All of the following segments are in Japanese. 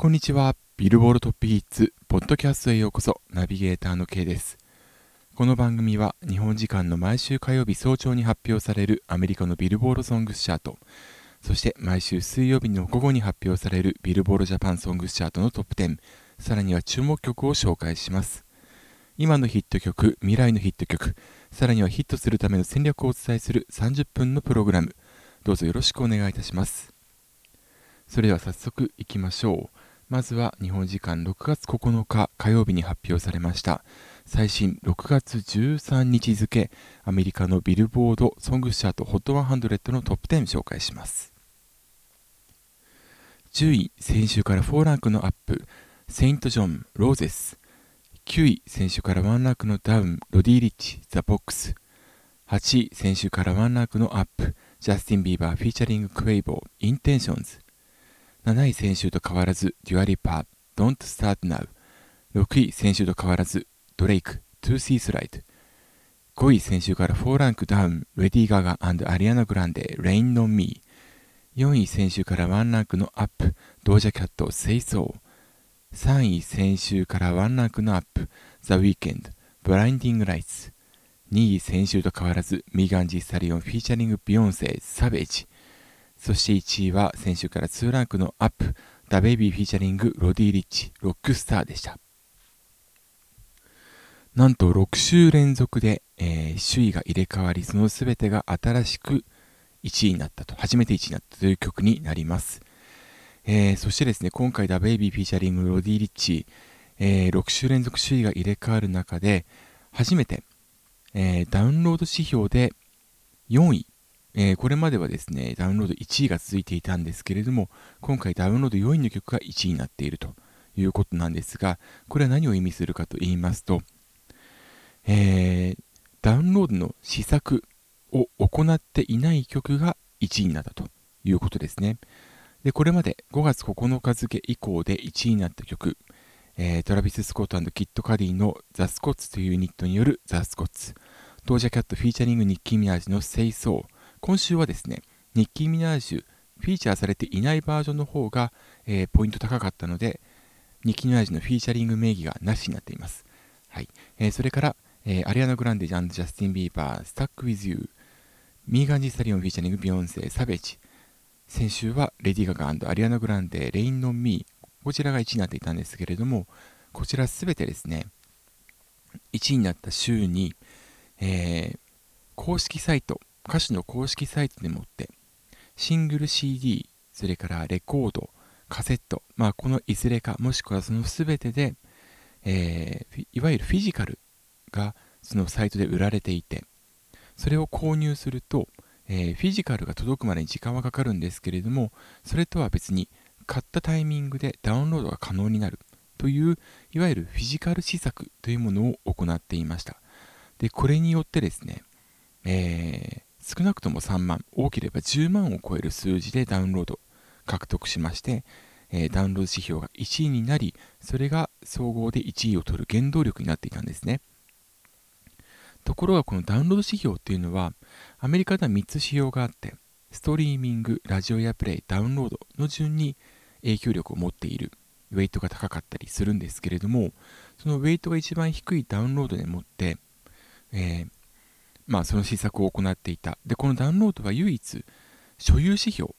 こんにちは。ビルボールトップヒッツ、ポッドキャストへようこそ、ナビゲーターの K です。この番組は日本時間の毎週火曜日早朝に発表されるアメリカのビルボールソングスチャート、そして毎週水曜日の午後に発表されるビルボールジャパンソングスチャートのトップ10、さらには注目曲を紹介します。今のヒット曲、未来のヒット曲、さらにはヒットするための戦略をお伝えする30分のプログラム、どうぞよろしくお願いいたします。それでは早速いきましょう。まずは日本時間6月9日火曜日に発表されました。最新6月13日付アメリカのビルボードソングチャート HOT100 のトップ10紹介します。10位先週から4ランクのアップセイント・ジョン・ローゼス。9位先週から1ランクのダウンロディ・リッチ・ザ・ボックス。8位先週から1ランクのアップジャスティン・ビーバー featuring クエイヴォ Intentions。7位先週と変わらず、デュア・リパ、Don't Start Now。6位先週と変わらず、ドレイク、 Toosie Slide。5位先週から4ランクダウン、レディー・ガガアリアナ・グランデ、Rain on Me。4位先週から1ランクのアップ、ドージャキャット、Say So。3位先週から1ランクのアップ、The Weeknd、Blinding Lights。2位先週と変わらず、ミーガン・ジー・スタリオン featuring ビヨンセ、 Savage。そして1位は先週から2ランクのアップ、ダベイビー featuring ロディ・リッチ、ロックスターでした。なんと6週連続で、えー、首位が入れ替わり、その全てが新しく1位になったと、初めて1位になったという曲になります。えー、そしてですね、今回ダベイビー featuring ロディ・リッチ、えー、6週連続首位が入れ替わる中で、初めて、えダウンロード指標で4位えー、これまではですね、ダウンロード1位が続いていたんですけれども、今回ダウンロード4位の曲が1位になっているということなんですが、これは何を意味するかと言いますと、えー、ダウンロードの試作を行っていない曲が1位になったということですね。で、これまで5月9日付以降で1位になった曲、えー、トラビス・スコットキッド・カディの THE SCOTTS というユニットによる THE SCOTTS、ドージャ・キャット featuring ニッキー・ミナージュの Say So、今週はですね、ニッキー・ミナージュ、フィーチャーされていないバージョンの方が、えー、ポイント高かったので、ニッキー・ミナージュのフィーチャリング名義がなしになっています。はいえー、それから、えー、アリアナ・グランデジャスティン・ビーバー、 Stuck with U、ミーガン・ジ・スタリオン・フィーチャリング・ビヨンセ、サベージ。先週はレディ・ガガアリアナ・グランデ、レイン・ノン・ミー、こちらが1位になっていたんですけれども、こちらすべてですね、1位になった週に、えー、公式サイト、歌手の公式サイトでもって、シングル CD、それからレコード、カセット、まあ、このいずれか、もしくはその全てで、えー、いわゆるフィジカルがそのサイトで売られていて、それを購入すると、えー、フィジカルが届くまでに時間はかかるんですけれども、それとは別に買ったタイミングでダウンロードが可能になるという、いわゆるフィジカル施策というものを行っていました。で、これによってですね、えー、少なくとも3万、多ければ10万を超える数字でダウンロード獲得しまして、えー、ダウンロード指標が1位になり、それが総合で1位を取る原動力になっていたんですね。ところがこのダウンロード指標っていうのは、アメリカでは3つ指標があって、ストリーミング、ラジオやプレイ、ダウンロードの順に影響力を持っている、ウェイトが高かったりするんですけれども、そのウェイトが一番低いダウンロードでもって、えー、まあ、その施策を行っていた。で、このダウンロードは唯一、所有指標、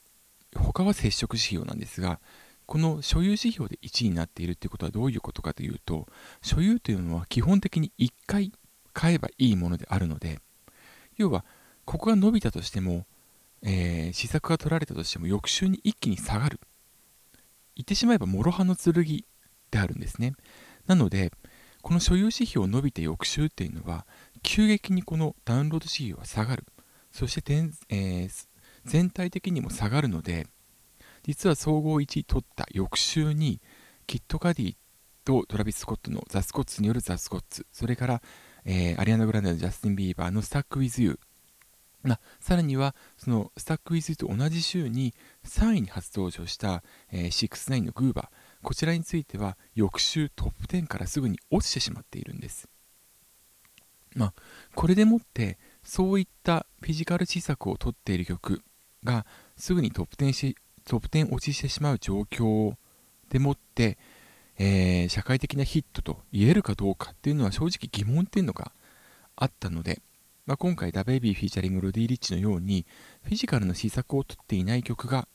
他は接触指標なんですが、この所有指標で1位になっているということはどういうことかというと、所有というのは基本的に1回買えばいいものであるので、要は、ここが伸びたとしても、えー、施策が取られたとしても、翌週に一気に下がる。言ってしまえば、諸刃の剣であるんですね。なので、この所有指標を伸びて翌週っていうのは、急激にこのダウンロード指標は下がる。そして、えー、全体的にも下がるので、実は総合1位取った翌週に、キッド・カディとトラビス・スコットのザ・スコッツによるザ・スコッツ、それから、えー、アリアナ・グランデとジャスティン・ビーバーのスタック・ウィズ・ユー、まあ、さらには、そのスタック・ウィズ・ユーと同じ週に3位に初登場した、えー、69のグーバー、こちらについては翌週トップ10からすぐに落ちてしまっているんです。まあ、これでもってそういったフィジカル施策を取っている曲がすぐにトップ10しトップ10落ちしてしまう状況でもって、えー、社会的なヒットと言えるかどうかっていうのは正直疑問っていうのがあったので、まあ、今回ダベイビーフィーチャリングロディ・リッチのようにフィジカルの施策を取っていない曲が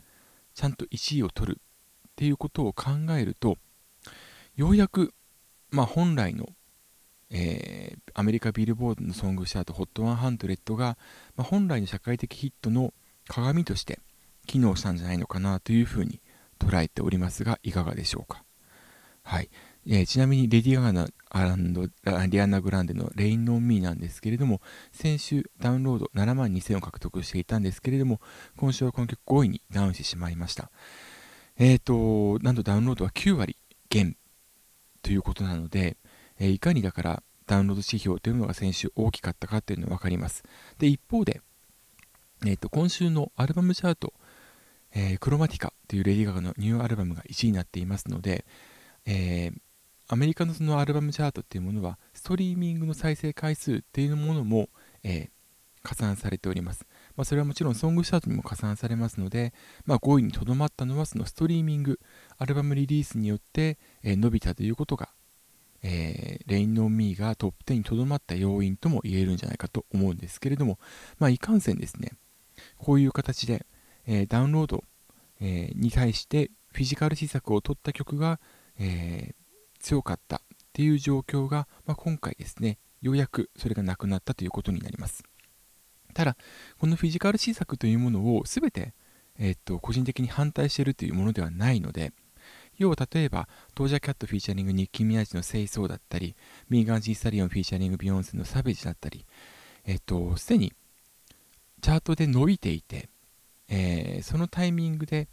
ちゃんと1位を取るっていうことを考えるとようやく、まあ、本来の、えー、アメリカビルボードのソングシャート HOT100 が、まあ、本来の社会的ヒットの鏡として機能したんじゃないのかなというふうに捉えておりますがいかがでしょうか。はい、えー、ちなみにレディ・ガガナリアナ・グランデのレイン・ノン・ミーなんですけれども先週ダウンロード7万2000を獲得していたんですけれども今週はこの曲5位にダウンしてしまいました。えっ、ー、となんとダウンロードは9割減ということなので、えー、いかにだからダウンロード指標というのが先週大きかったかというのが分かります。で一方で、えーと、今週のアルバムチャート、えー、クロマティカというレディー・ガガのニューアルバムが1位になっていますので、えー、アメリカのそのアルバムチャートっていうものはストリーミングの再生回数っていうものも、えー、加算されております、まあ、それはもちろんソングチャートにも加算されますので、まあ、5位にとどまったのはそのストリーミングアルバムリリースによって、え、伸びたということが、えー、レインノンミーがトップ10にとどまった要因とも言えるんじゃないかと思うんですけれども、まあ、いかんせんですねこういう形で、えー、ダウンロード、えに対してフィジカル施策を取った曲が、え強かったっていう状況が、まあ、今回ですねようやくそれがなくなったということになります。ただこのフィジカル施策というものを全て、え、っと個人的に反対しているというものではないので要は例えば、ドージャキャットフィーチャリングニッキー・ミナージュのセイ・ソーだったり、ミーガン・ジー・スタリオンフィーチャリングビヨンセのサベージだったり、えっと、すでにチャートで伸びていて、えー、そのタイミングで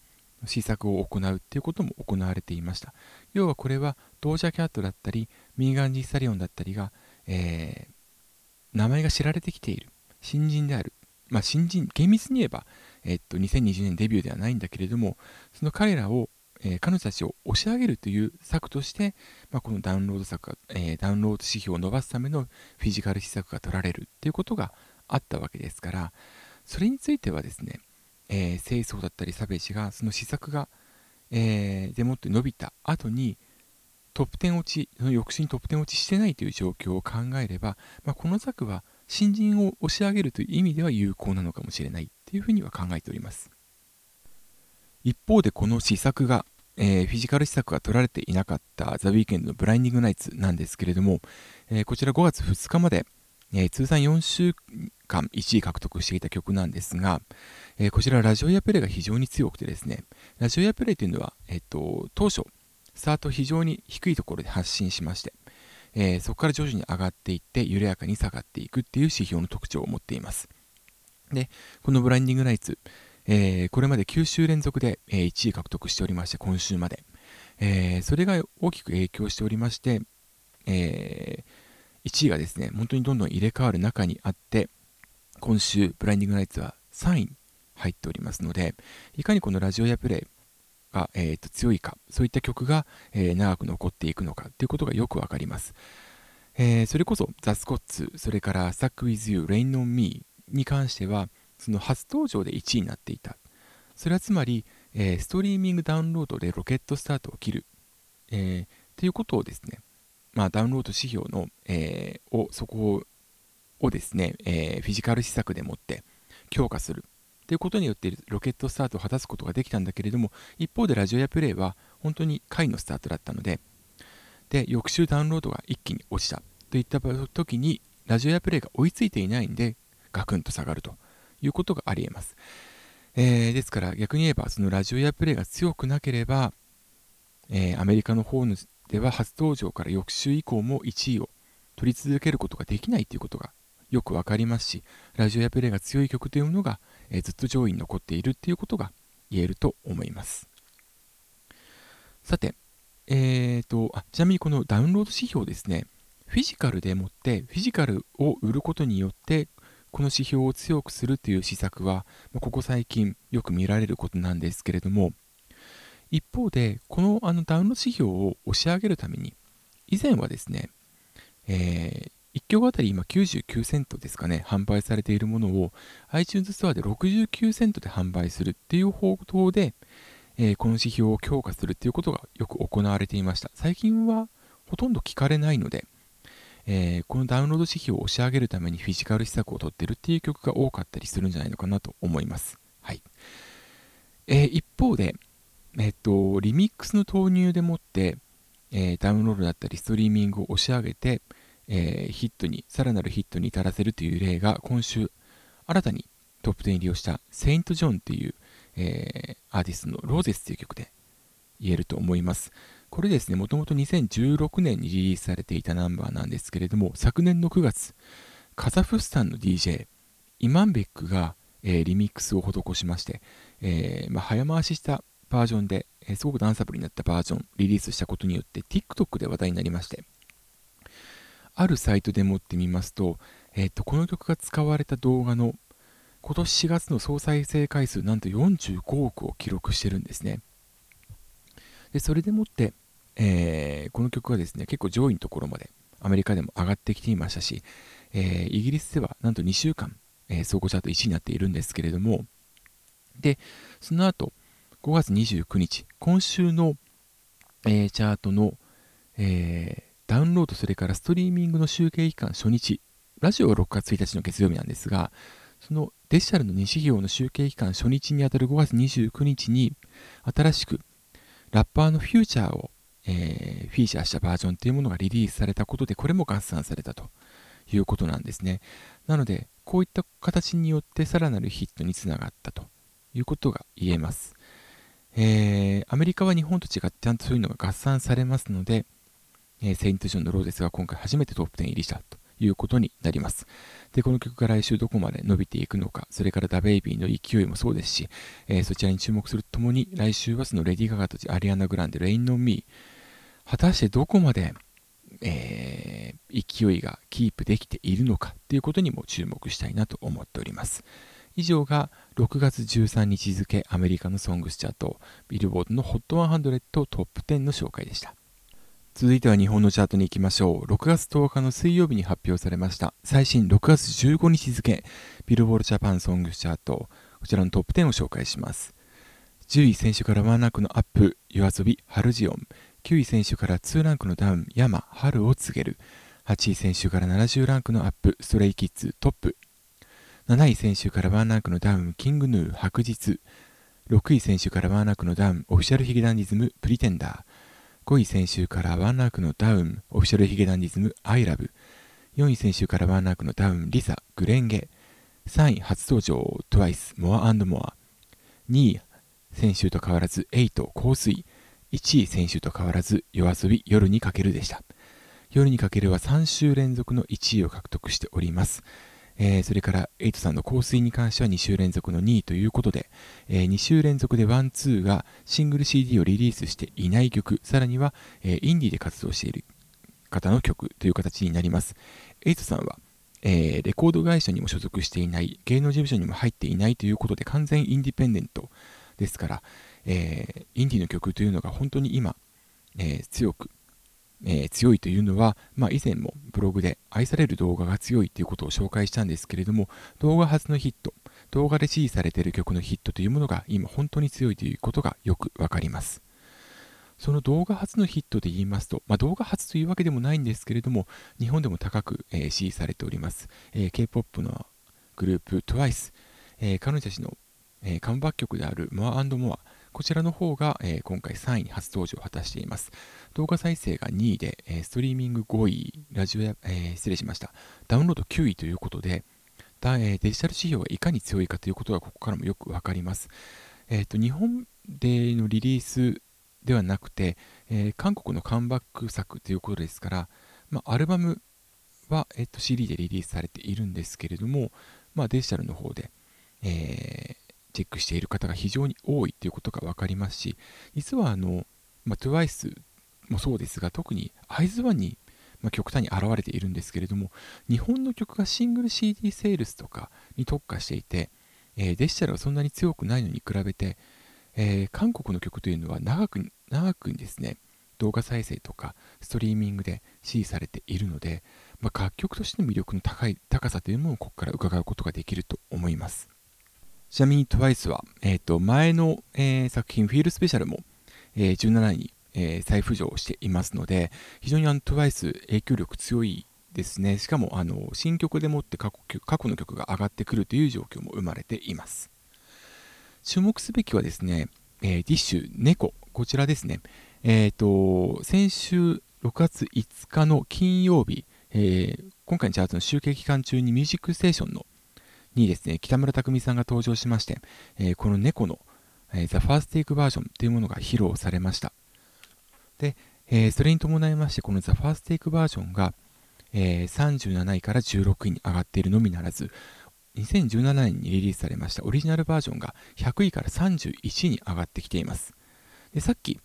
施策を行うっていうことも行われていました。要はこれはドージャキャットだったり、ミーガン・ジー・スタリオンだったりが、えー、名前が知られてきている、新人である。まあ、新人、厳密に言えば、えっと、2020年デビューではないんだけれども、その彼らを、えー、彼女たちを押し上げるという策として、まあ、このダウンロード策えー、ダウンロード指標を伸ばすためのフィジカル施策が取られるっていうことがあったわけですから、それについてはですね、えー、清掃だったりサベージがその施策が、えー、でもって伸びた後にトップ10落ちその翌週にトップ10落ちしてないという状況を考えれば、まあ、この策は新人を押し上げるという意味では有効なのかもしれないというふうには考えております。一方でこの施策が、えー、フィジカル施策が取られていなかったザ・ウィーケンドのブラインディングナイツなんですけれども、えー、こちら5月2日まで、えー、通算4週間1位獲得していた曲なんですが、え、こちらラジオやプレイが非常に強くてですね、ラジオやプレイというのは、えっと、当初、スタート非常に低いところで発信しまして、えー、そこから徐々に上がっていって緩やかに下がっていくっていう指標の特徴を持っています。で、このブラインディングナイツ、えー、これまで9週連続で、え、1位獲得しておりまして、今週まで。えー、それが大きく影響しておりまして、え1位がですね、本当にどんどん入れ替わる中にあって、今週、ブラインディングナイツは3位入っておりますので、いかにこのラジオやプレイが、えー、と強いか、そういった曲が、え、長く残っていくのかということがよくわかります。えー、それこそ、ザ・スコッツ、それから Stuck With You, Rain on Me に関しては、その初登場で1位になっていた。それはつまり、えー、ストリーミングダウンロードでロケットスタートを切る、えー、っていうことをですね、まあ、ダウンロード指標の、えー、をそこをですね、え、フィジカル施策でもって強化するということによってロケットスタートを果たすことができたんだけれども一方でラジオやプレイは本当に下位のスタートだったのでで翌週ダウンロードが一気に落ちたといった時にラジオやプレイが追いついていないんでガクンと下がるということがありえます、えー、ですから逆に言えばそのラジオやプレイが強くなければ、えー、アメリカの方では初登場から翌週以降も1位を取り続けることができないということがよくわかりますしラジオやプレイが強い曲というものがえー、ずっと上位に残っているっていうことが言えると思います。さて、えーと、あちなみにこのダウンロード指標ですね、フィジカルでもって、フィジカルを売ることによって、この指標を強くするという施策は、ここ最近よく見られることなんですけれども、一方で、このあのダウンロード指標を押し上げるために、以前はですね、えー、1曲あたり今99セントですかね、販売されているものを iTunes ストアで69セントで販売するっていう方法で、えー、この指標を強化するということがよく行われていました。最近はほとんど聞かれないので、えー、このダウンロード指標を押し上げるためにフィジカル施策を取ってるっていう曲が多かったりするんじゃないのかなと思います。はい。えー、一方で、えっと、リミックスの投入でもって、え、ダウンロードだったりストリーミングを押し上げて、えー、ヒットに、さらなるヒットに至らせるという例が今週新たにトップ10入りをしたセイント・ジョンっていう、えー、アーティストのローゼスという曲で言えると思います。これですね、もともと2016年にリリースされていたナンバーなんですけれども、昨年の9月、カザフスタンの DJ、イマンベックが、えー、リミックスを施しまして、えー、まあ、早回ししたバージョンで、えー、すごくダンサブルになったバージョン、リリースしたことによって TikTok で話題になりまして、あるサイトでもってみますと、えー、とこの曲が使われた動画の今年4月の総再生回数なんと45億を記録してるんですね。でそれでもって、えー、この曲はですね結構上位のところまでアメリカでも上がってきていましたし、えー、イギリスではなんと2週間、えー、総合チャート1位になっているんですけれどもでその後5月29日今週の、えー、チャートの、えダウンロードそれからストリーミングの集計期間初日ラジオは6月1日の月曜日なんですがそのデジタルの2指標の集計期間初日にあたる5月29日に新しくラッパーのフューチャーをえー、フィーチャーしたバージョンというものがリリースされたことで、これも合算されたということなんですね。なので、こういった形によってさらなるヒットにつながったということが言えます。えー、アメリカは日本と違ってちゃんとそういうのが合算されますので、え、セイント・ジョンのローゼスが今回初めてトップ10入りしたということになります。で、この曲が来週どこまで伸びていくのか、それからダベイビーの勢いもそうですし、えー、そちらに注目するとともに、来週はそのレディー・ガガとアリアナ・グランデ、レイン・ノン・ミー、果たしてどこまで、えー、勢いがキープできているのかということにも注目したいなと思っております。以上が6月13日付アメリカのソングスチャートビルボードの HOT100 トップ10の紹介でした。続いては日本のチャートに行きましょう。6月10日の水曜日に発表されました最新6月15日付ビルボードジャパンソングチャートこちらのトップ10を紹介します。10位選手からワンランクのアップ、夜遊び、ハルジオン、9位選手から2ランクのダウン、山、春を告げる。8位選手から70ランクのアップ、ストレイキッズ、トップ。7位選手から1ランクのダウン、キングヌー、白日。6位選手から1ランクのダウン、オフィシャルヒゲダンディズム、プリテンダー。5位選手から1ランクのダウン、オフィシャルヒゲダンディズム、アイラブ。4位先週から1ランクのダウン、リサ、紅蓮華。3位初登場、トワイス、モアモア。2位、先週と変わらず、瑛人、香水。1位先週と変わらず YOASOBI 夜に駆けるでした。夜に駆けるは3週連続の1位を獲得しております。えー、それから瑛人さんの香水に関しては2週連続の2位ということで、えー、2週連続でワンツーがシングル CD をリリースしていない曲、さらには、えー、インディで活動している方の曲という形になります。エイトさんは、えレコード会社にも所属していない、芸能事務所にも入っていないということで完全インディペンデントですから、え、インディの曲というのが本当に今、え、強く、えー、強いというのは、まあ、以前もブログで愛される動画が強いということを紹介したんですけれども動画初のヒット動画で支持されている曲のヒットというものが今本当に強いということがよくわかります。その動画初のヒットで言いますと、まあ、動画初というわけでもないんですけれども日本でも高く、えー、支持されております、えー、K-POP のグループ TWICE、え、彼女たちの、えー、カムバック曲である More and More こちらの方が、えー、今回3位に初登場を果たしています。動画再生が2位で、えー、ストリーミング5位、ラジオや、えー、失礼しました。ダウンロード9位ということで、だえデジタル指標がいかに強いかということがここからもよくわかります。えーと、日本でのリリースではなくて、えー、韓国のカムバック作ということですから、まあ、アルバムは、えーと、CD でリリースされているんですけれども、まあ、デジタルの方で、えチェックしている方が非常に多いということが分かりますし、実はあの、まあ、TWICE もそうですが、特にアイズワンに、まあ、極端に現れているんですけれども、日本の曲がシングル CD セールスとかに特化していて、えー、デジタルはそんなに強くないのに比べて、えー、韓国の曲というのは長く長くですね、動画再生とかストリーミングで支持されているので、まあ、楽曲としての魅力の高い高さというものもここから伺うことができると思います。ちなみに TWICE は、えー、と前の、えー、作品、フィールスペシャルも、えー、17位に、えー、再浮上していますので、非常にあの TWICE 影響力強いですね。しかもあの新曲でもって過去過去の曲が上がってくるという状況も生まれています。注目すべきはですね、えー、ディッシュ猫、こちらですね。えっ、と、先週6月5日の金曜日、えー、今回のチャートの集計期間中にミュージックステーションのにですね、北村匠海さんが登場しまして、えー、この猫の、えー、The First Take バージョンというものが披露されました。で、えー、それに伴いまして、この The First Take バージョンが、えー、37位から16位に上がっているのみならず、2017年にリリースされましたオリジナルバージョンが100位から31位に上がってきています。でさっき、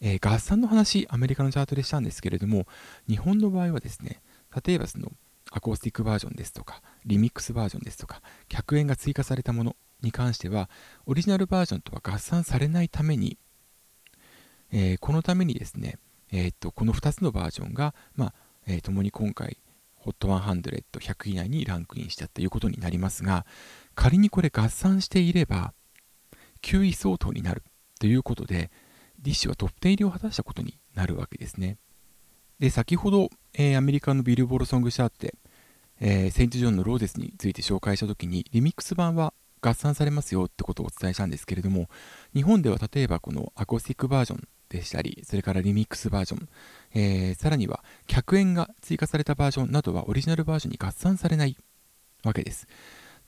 えー、合算の話、アメリカのチャートでしたんですけれども、日本の場合はですね、例えばそのアコースティックバージョンですとか、リミックスバージョンですとか、100円が追加されたものに関しては、オリジナルバージョンとは合算されないために、えー、このためにですね、えー、っとこの2つのバージョンが、まあえー、共に今回、HOT100、100以内にランクインしたということになりますが、仮にこれ合算していれば、9位相当になるということで、ディッシュはトップ10入りを果たしたことになるわけですね。で、先ほど、えー、アメリカのビルボールソングシャートで、えー、セイント・ジョンのローゼスについて紹介したときに、リミックス版は合算されますよってことをお伝えしたんですけれども、日本では例えばこのアコースティックバージョンでしたり、それからリミックスバージョン、えー、さらには100円が追加されたバージョンなどはオリジナルバージョンに合算されないわけです。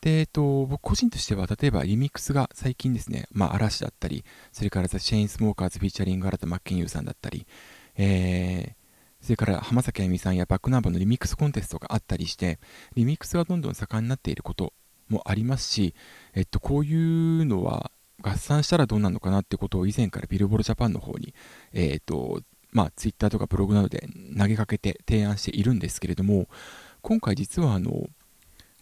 で、えっと、僕個人としては、例えばリミックスが最近ですね、まあ、嵐だったり、それからザ・チェインスモーカーズ・フィーチャリング・新田真剣佑さんだったり、えー、それから浜崎あゆみさんやバックナンバーのリミックスコンテストがあったりして、リミックスがどんどん盛んになっていることもありますし、えっと、こういうのは合算したらどうなのかなってことを以前からビルボードジャパンの方に、えっと、まあ、ツイッターとかブログなどで投げかけて提案しているんですけれども、今回実はあの、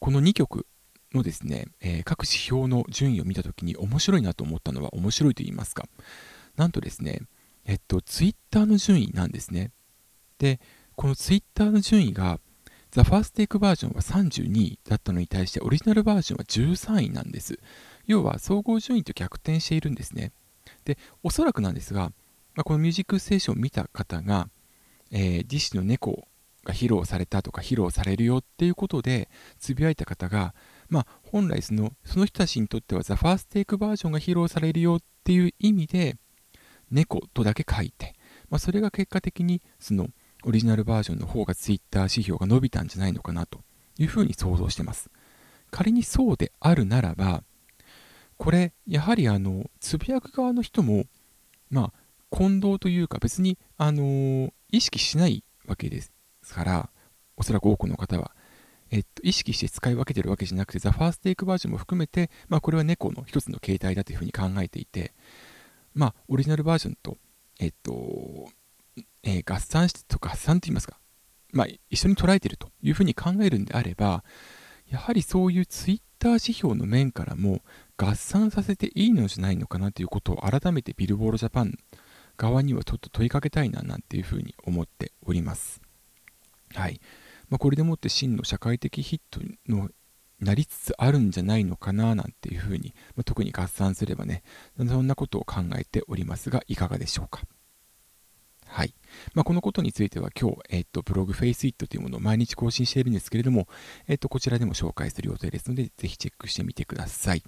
この2曲のですね、えー、各指標の順位を見たときに面白いなと思ったのは面白いと言いますか、なんとですね、えっと、ツイッターの順位なんですね。で、このツイッターの順位が、The First Take バージョンは32位だったのに対して、オリジナルバージョンは13位なんです。要は、総合順位と逆転しているんですね。で、おそらくなんですが、まあ、このミュージックステーションを見た方が、えー、ディッシュの猫が披露されたとか披露されるよっていうことでつぶやいた方が、まあ、本来そのその人たちにとっては The First Take バージョンが披露されるよっていう意味で猫とだけ書いて、まあ、それが結果的にそのオリジナルバージョンの方が Twitter 指標が伸びたんじゃないのかなというふうに想像してます。仮にそうであるならば、これ、やはりあの、つぶやく側の人も、まあ、混同というか別に、あのー、意識しないわけですから、おそらく多くの方は、えっと、意識して使い分けてるわけじゃなくて、ザ・ファーステイクバージョンも含めて、まあ、これは猫の一つの形態だというふうに考えていて、まあ、オリジナルバージョンと、えっと、えー、合算してと合算と言いますか、まあ、一緒に捉えているというふうに考えるんであれば、やはりそういうツイッター指標の面からも合算させていいのじゃないのかなということを改めてビルボールジャパン側にはちょっと問いかけたいななんていうふうに思っております。はい。まあ、これでもって真の社会的ヒットのなりつつあるんじゃないのかななんていうふうに、まあ、特に合算すればね、そんなことを考えておりますが、いかがでしょうか。まあ、このことについては今日、えっ、と、ブログ FaceIt というものを毎日更新しているんですけれども、えっ、と、こちらでも紹介する予定ですので、ぜひチェックしてみてください。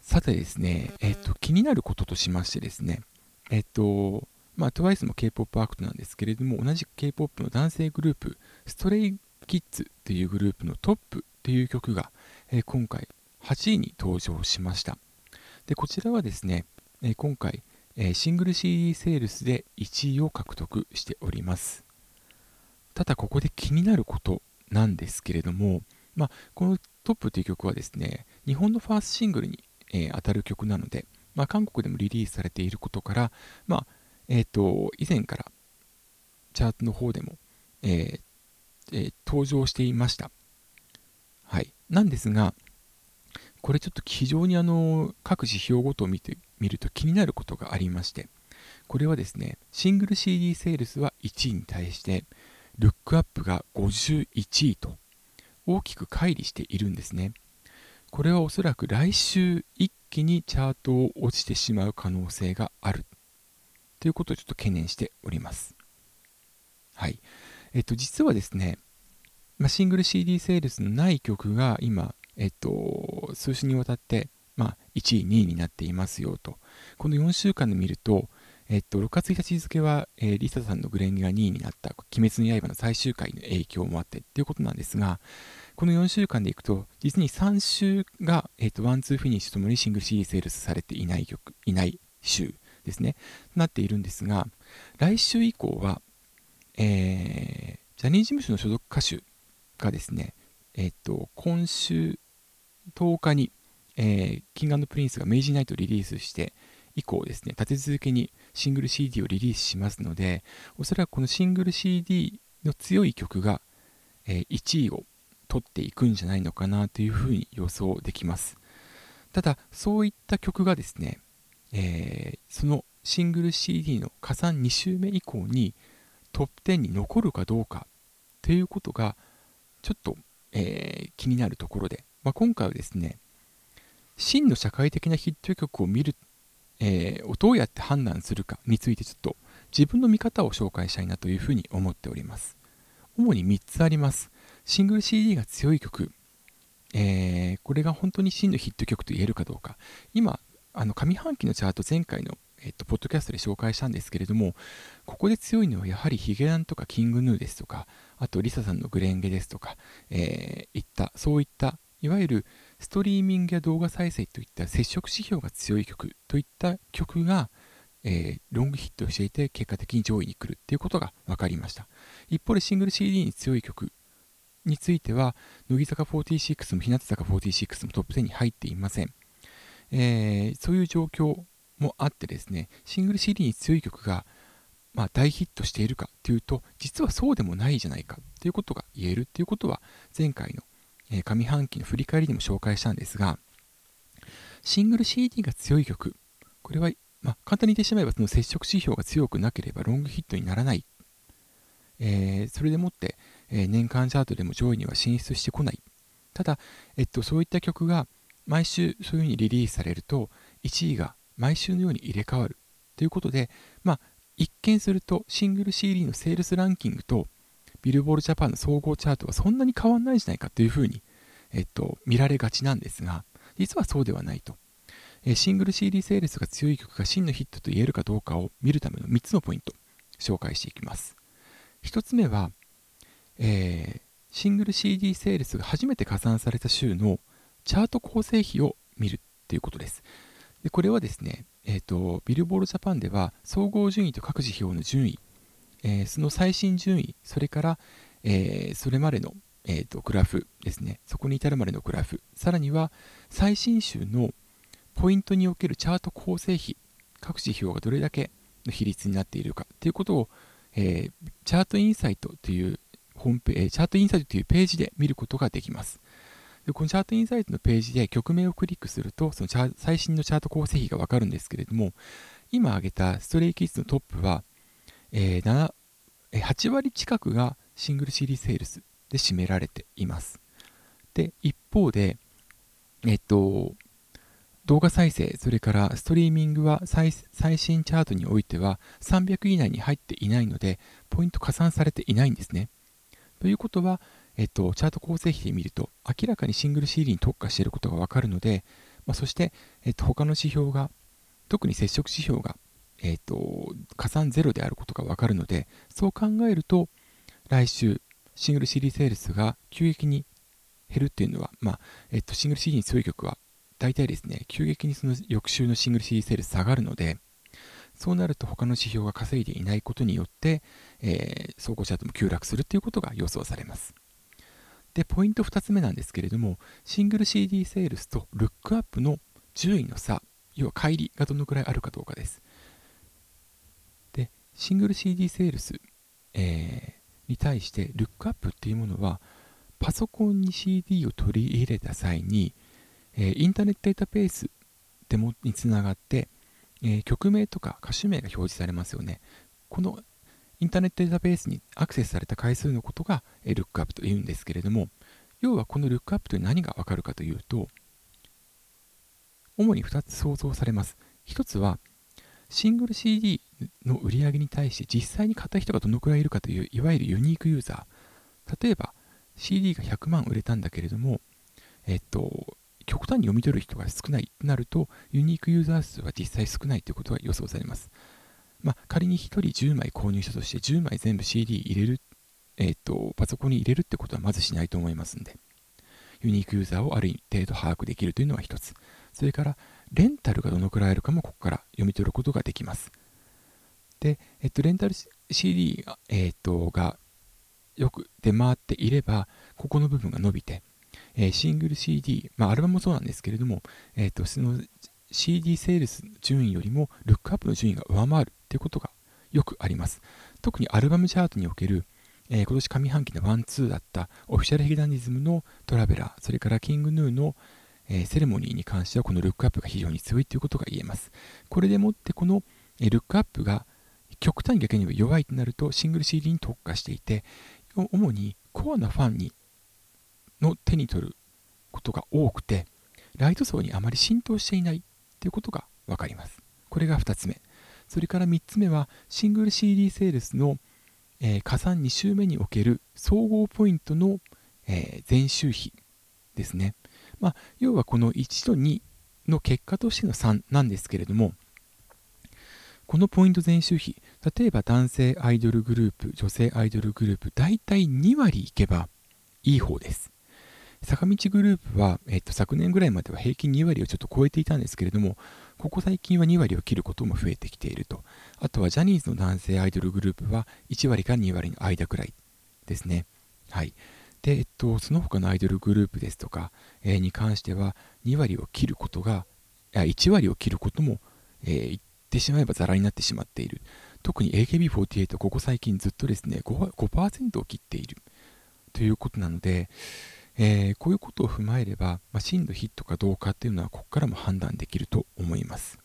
さてですね、えっ、と、気になることとしましてですね、えっ、と、まあ、TWICE も K-POP アクトなんですけれども、同じ K-POP の男性グループ、ストレイキッズというグループのトップという曲が、え、今回8位に登場しました。で、こちらはですね、え、今回、え、シングル CD セールスで1位を獲得しております。ただ、ここで気になることなんですけれども、まあ、このトップという曲はですね、日本のファーストシングルに、えー、当たる曲なので、まあ、韓国でもリリースされていることから、まあ、え、ー、と、以前からチャートの方でも、えーえー、登場していました。はい。なんですが、これちょっと非常にあの各指標ごとを見てみると気になることがありまして、これはですね、シングル CD セールスは1位に対して、ルックアップが51位と大きく乖離しているんですね。これはおそらく来週一気にチャートを落ちてしまう可能性があるということをちょっと懸念しております。はい。えっと、実はですね、まあ、シングル CD セールスのない曲が今、えっと、数週にわたって、1位、2位になっていますよと。この4週間で見ると、えっと、6月1日付は、えー、リサさんの紅蓮華が2位になった「鬼滅の刃」の最終回の影響もあってっていうことなんですが、この4週間でいくと、実に3週が、えっと、ワンツーフィニッシュともにシングル CD セールスされていない曲、いない週ですね、なっているんですが、来週以降は、えー、ジャニーズ事務所の所属歌手がですね、えっと、今週10日に、えー、キングプリンスがメイジーナイトをリリースして、以降ですね、立て続けにシングル CD をリリースしますので、おそらくこのシングル CD の強い曲が、えー、1位を取っていくんじゃないのかなというふうに予想できます。ただ、そういった曲がですね、えー、そのシングル CD の加算2週目以降にトップ10に残るかどうかということがちょっと、えー、気になるところで、まあ、今回はですね真の社会的なヒット曲を見るえー、をどうやって判断するかについてちょっと自分の見方を紹介したいなというふうに思っております。主に3つあります。シングル CD が強い曲、えー、これが本当に真のヒット曲と言えるかどうか。今、あの上半期のチャート前回の、えっと、ポッドキャストで紹介したんですけれども、ここで強いのはやはりヒゲダンとかキングヌーですとか、あとリサさんのグレンゲですとか、えー、いった、そういったいわゆるストリーミングや動画再生といった接触指標が強い曲といった曲が、えー、ロングヒットしていて結果的に上位に来るっていうことが分かりました。一方でシングル CD に強い曲については乃木坂46も日向坂46もトップ10に入っていません、えー、そういう状況もあってですねシングル CD に強い曲がまあ、大ヒットしているかというと実はそうでもないじゃないかということが言えるということは前回のえ上半期の振り返りでも紹介したんですが、シングル CD が強い曲、これは、まあ、簡単に言ってしまえばその接触指標が強くなければロングヒットにならない。えー、それでもって、えー、年間チャートでも上位には進出してこない。ただ、えっと、そういった曲が毎週そういうふうにリリースされると、1位が毎週のように入れ替わるということで、まあ、一見するとシングル CD のセールスランキングとビルボールジャパンの総合チャートはそんなに変わんないじゃないかというふうに、えっと、見られがちなんですが、実はそうではないと。えシングル CD セールスが強い曲が真のヒットと言えるかどうかを見るための3つのポイント、紹介していきます。1つ目は、えー、シングル CD セールスが初めて加算された週のチャート構成比を見るということです。でこれはですね、えーと、ビルボールジャパンでは総合順位と各指標の順位えー、その最新順位、それから、えー、それまでの、えーと、グラフですね、そこに至るまでのグラフ、さらには最新週のポイントにおけるチャート構成比、各指標がどれだけの比率になっているかということを、えー、チャートインサイトというホームページ、チャートインサイトというページで見ることができます。でこのチャートインサイトのページで曲名をクリックすると、その最新のチャート構成比がわかるんですけれども、今挙げたストレイキッズのトップは、えー、8割近くがシングル CD セールスで占められています。で、一方で、えっと、動画再生、それからストリーミングは最新チャートにおいては300以内に入っていないので、ポイント加算されていないんですね。ということは、えっと、チャート構成比で見ると、明らかにシングル CD に特化していることがわかるので、まあ、そして、えっと、他の指標が、特に接触指標がえーと、加算ゼロであることが分かるのでそう考えると来週シングル CD セールスが急激に減るっていうのは、まあえーと、シングル CD に強い曲は大体ですね急激にその翌週のシングル CD セールス下がるのでそうなると他の指標が稼いでいないことによって、えー、総合チャートも急落するということが予想されます。でポイント2つ目なんですけれどもシングル CD セールスとルックアップの順位の差要は乖離がどのくらいあるかどうかです。シングル CD セールス、えー、に対してルックアップっていうものはパソコンに CD を取り入れた際に、えー、インターネットデータベースでもにつながって、えー、曲名とか歌手名が表示されますよねこのインターネットデータベースにアクセスされた回数のことが、えー、ルックアップというんですけれども要はこのルックアップという何がわかるかというと主に2つ想像されます。1つは、シングル CD の売り上げに対して実際に買った人がどのくらいいるかといういわゆるユニークユーザー。例えば CD が100万売れたんだけれどもえっと極端に読み取る人が少ないとなるとユニークユーザー数は実際少ないということが予想されます。まあ、仮に1人10枚購入したとして10枚全部 CD 入れる、えっとパソコンに入れるってことはまずしないと思いますんで。ユニークユーザーをある程度把握できるというのが1つ。それからレンタルがどのくらいあるかもここから読み取ることができますで、えっと、レンタル CD が,、えっと、がよく出回っていれば、ここの部分が伸びて、えー、シングル CD、まあ、アルバムもそうなんですけれども、えっと、その CD セールス順位よりも、ルックアップの順位が上回るということがよくあります。特にアルバムチャートにおける、えー、今年上半期のワンツーだったオフィシャルヒゲダニズムのトラベラー、それからキングヌーの、えー、セレモニーに関してはこのルックアップが非常に強いということが言えます。これでもってこの、えー、ルックアップが極端に逆には弱いとなるとシングル CD に特化していて主にコアなファンにの手に取ることが多くてライト層にあまり浸透していないということが分かります。これが2つ目。それから3つ目はシングル CD セールスの、えー、加算2週目における総合ポイントの、えー、前週比ですね、まあ、要はこの1と2の結果としての3なんですけれどもこのポイント前週比例えば男性アイドルグループ女性アイドルグループ大体2割いけばいい方です。坂道グループは、えっと、昨年ぐらいまでは平均2割をちょっと超えていたんですけれどもここ最近は2割を切ることも増えてきていると。あとはジャニーズの男性アイドルグループは1割から2割の間くらいですね。はい。で、えっと、その他のアイドルグループですとか、えー、に関しては2割を切ることが1割を切ることも、えー、ってしまえばザラになってしまっている。特に AKB48 ここ最近ずっとですね 5%, を切っているということなので、えー、こういうことを踏まえれば、まあ、真のヒットかどうかっていうのはここからも判断できると思います。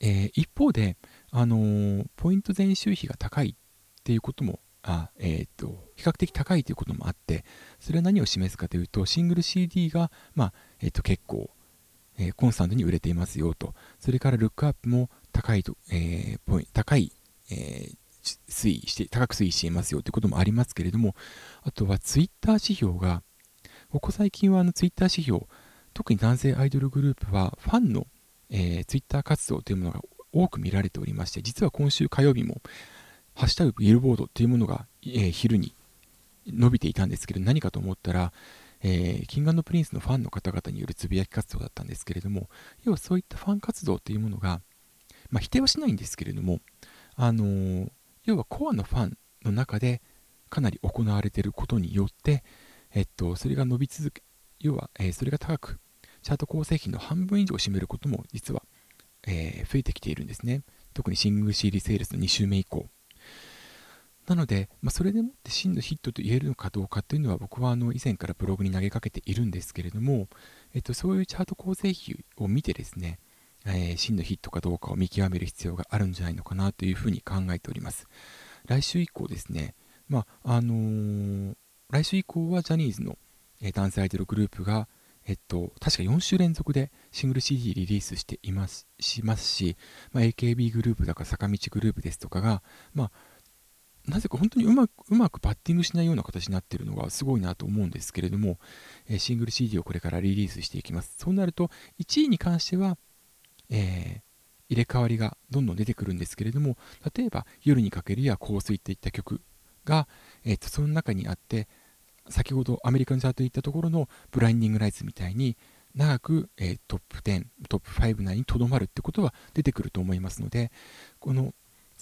えー、一方で、あのー、ポイント前週比が高いっていうこともあ、えーと、比較的高いということもあってそれは何を示すかというとシングル CD が、まあえーと結構えー、コンスタントに売れていますよと、それからルックアップも高いと、えー、ポイ高い、えー、推移して、高く推移していますよということもありますけれども、あとはツイッター指標が、ここ最近はあのツイッター指標、特に男性アイドルグループはファンの、えー、ツイッター活動というものが多く見られておりまして、実は今週火曜日も、ハッシュタグビルボードというものが、えー、昼に伸びていたんですけど、何かと思ったら、えー、キングプリンスのファンの方々によるつぶやき活動だったんですけれども、要はそういったファン活動というものが、まあ、否定はしないんですけれども、あのー、要はコアのファンの中でかなり行われていることによって、えっと、それが伸び続け、要は、えー、それが高く、チャート構成比の半分以上を占めることも実は、えー、増えてきているんですね。特にシングル CD セールスの2週目以降。なので、まあ、それでもって真のヒットと言えるのかどうかっていうのは僕はあの以前からブログに投げかけているんですけれども、えっと、そういうチャート構成比を見てですね、えー、真のヒットかどうかを見極める必要があるんじゃないのかなというふうに考えております。来週以降ですね、まああのー、来週以降はジャニーズの、えー、男性アイドルグループが、えっと、確か4週連続でシングル CD リリースしていますしますし、まあ、AKB グループだか坂道グループですとかが、まあなぜか本当にうまくうまくバッティングしないような形になっているのがすごいなと思うんですけれども、えー、シングル CD をこれからリリースしていきます。そうなると、1位に関しては、えー、入れ替わりがどんどん出てくるんですけれども、例えば、夜にかけるや香水といった曲が、えーと、その中にあって、先ほどアメリカンチャートで言ったところのブラインディングライツみたいに、長く、えー、トップ10、トップ5内にとどまるってことは出てくると思いますので、この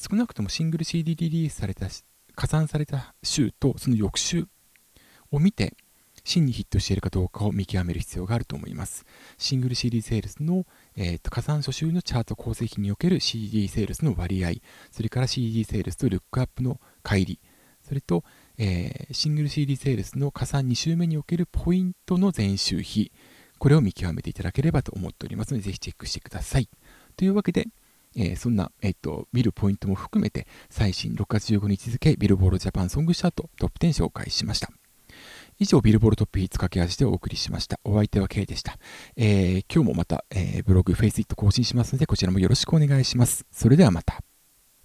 少なくともシングル CD リリースされた加算された週とその翌週を見て真にヒットしているかどうかを見極める必要があると思います。シングル CD セールスの、えーと、加算初週のチャート構成比における CD セールスの割合、それから CD セールスとルックアップの乖離、それと、えー、シングル CD セールスの加算2週目におけるポイントの前週比、これを見極めていただければと思っておりますので、ぜひチェックしてください。というわけで、えー、そんな、えっと、見るポイントも含めて、最新6月15日付ビルボールジャパンソングシャートトップ10紹介しました。以上、ビルボールトップヒッツ駆け足でお送りしました。お相手は K でした。えー、今日もまた、えー、ブログ、フェイスイット更新しますので、こちらもよろしくお願いします。それではまた。